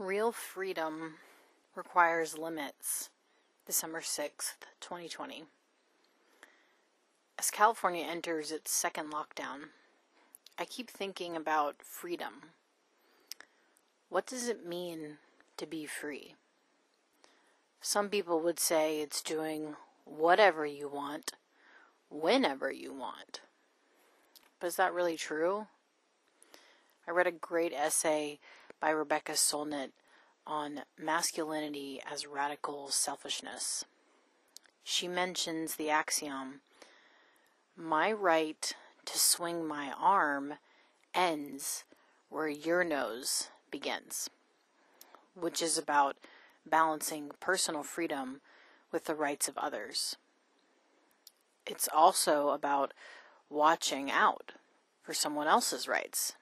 Real freedom requires limits. December 6th, 2020. As California enters its second lockdown, I keep thinking about freedom. What does it mean to be free? Some people would say it's doing whatever you want, whenever you want. But is that really true? I read a great essay by Rebecca Solnit on masculinity as radical selfishness. She mentions the axiom My right to swing my arm ends where your nose begins, which is about balancing personal freedom with the rights of others. It's also about watching out for someone else's rights.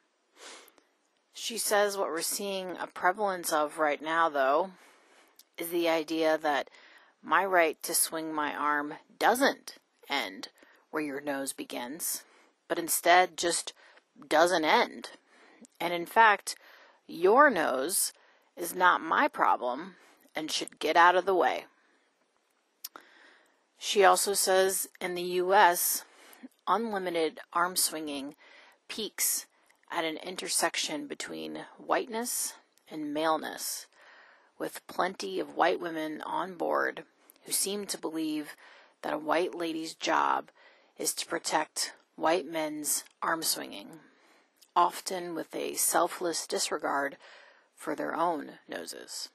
She says what we're seeing a prevalence of right now, though, is the idea that my right to swing my arm doesn't end where your nose begins, but instead just doesn't end. And in fact, your nose is not my problem and should get out of the way. She also says in the US, unlimited arm swinging peaks at an intersection between whiteness and maleness, with plenty of white women on board who seem to believe that a white lady's job is to protect white men's arm swinging, often with a selfless disregard for their own noses.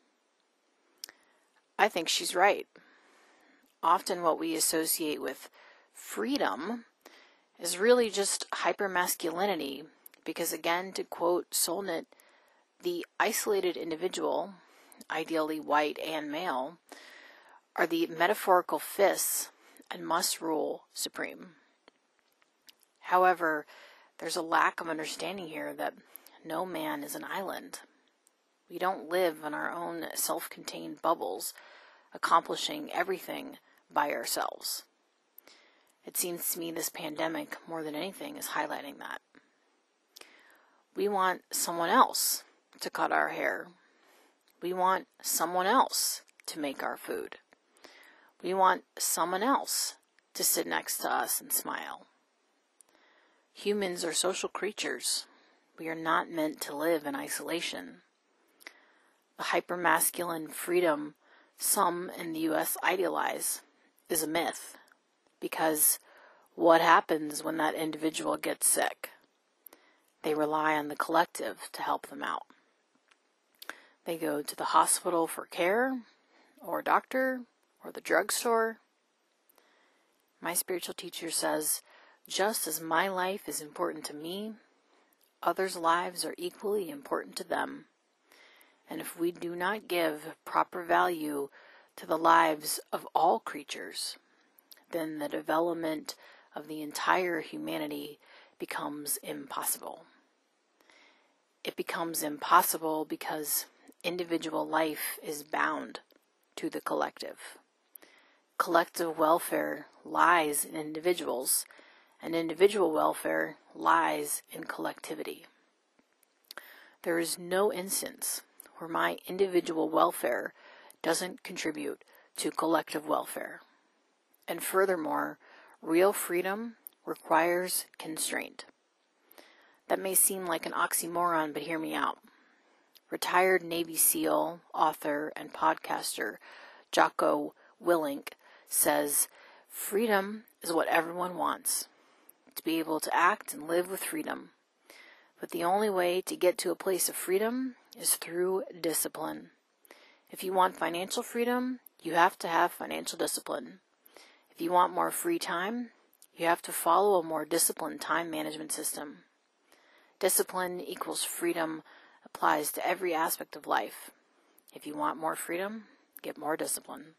I think she's right. Often what we associate with freedom is really just hypermasculinity because, again, to quote Solnit, the isolated individual, ideally white and male, are the metaphorical fists and must rule supreme. However, there's a lack of understanding here that no man is an island. We don't live in our own self contained bubbles, accomplishing everything by ourselves. It seems to me this pandemic, more than anything, is highlighting that. We want someone else to cut our hair. We want someone else to make our food. We want someone else to sit next to us and smile. Humans are social creatures. We are not meant to live in isolation. The hypermasculine freedom some in the U.S. idealize is a myth because what happens when that individual gets sick? They rely on the collective to help them out. They go to the hospital for care, or doctor, or the drugstore. My spiritual teacher says, just as my life is important to me, others' lives are equally important to them. And if we do not give proper value to the lives of all creatures, then the development of the entire humanity becomes impossible it becomes impossible because individual life is bound to the collective. Collective welfare lies in individuals, and individual welfare lies in collectivity. There is no instance where my individual welfare doesn't contribute to collective welfare. And furthermore, real freedom requires constraint. That may seem like an oxymoron, but hear me out. Retired Navy SEAL, author, and podcaster Jocko Willink says freedom is what everyone wants to be able to act and live with freedom. But the only way to get to a place of freedom is through discipline. If you want financial freedom, you have to have financial discipline. If you want more free time, you have to follow a more disciplined time management system. Discipline equals freedom applies to every aspect of life. If you want more freedom, get more discipline.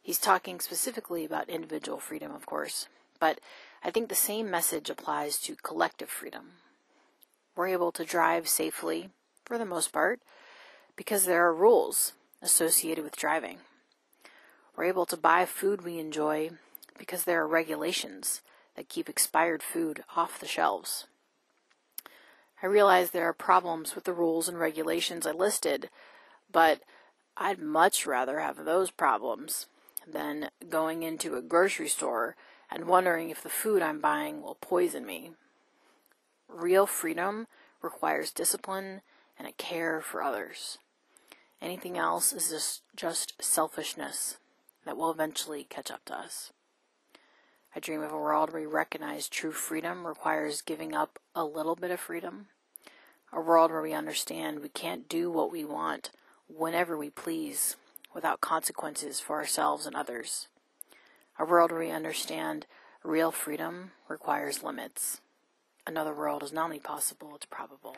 He's talking specifically about individual freedom, of course, but I think the same message applies to collective freedom. We're able to drive safely, for the most part, because there are rules associated with driving. We're able to buy food we enjoy because there are regulations that keep expired food off the shelves. I realize there are problems with the rules and regulations I listed, but I'd much rather have those problems than going into a grocery store and wondering if the food I'm buying will poison me. Real freedom requires discipline and a care for others. Anything else is just, just selfishness that will eventually catch up to us. I dream of a world where we recognize true freedom requires giving up a little bit of freedom. A world where we understand we can't do what we want whenever we please without consequences for ourselves and others. A world where we understand real freedom requires limits. Another world is not only possible, it's probable.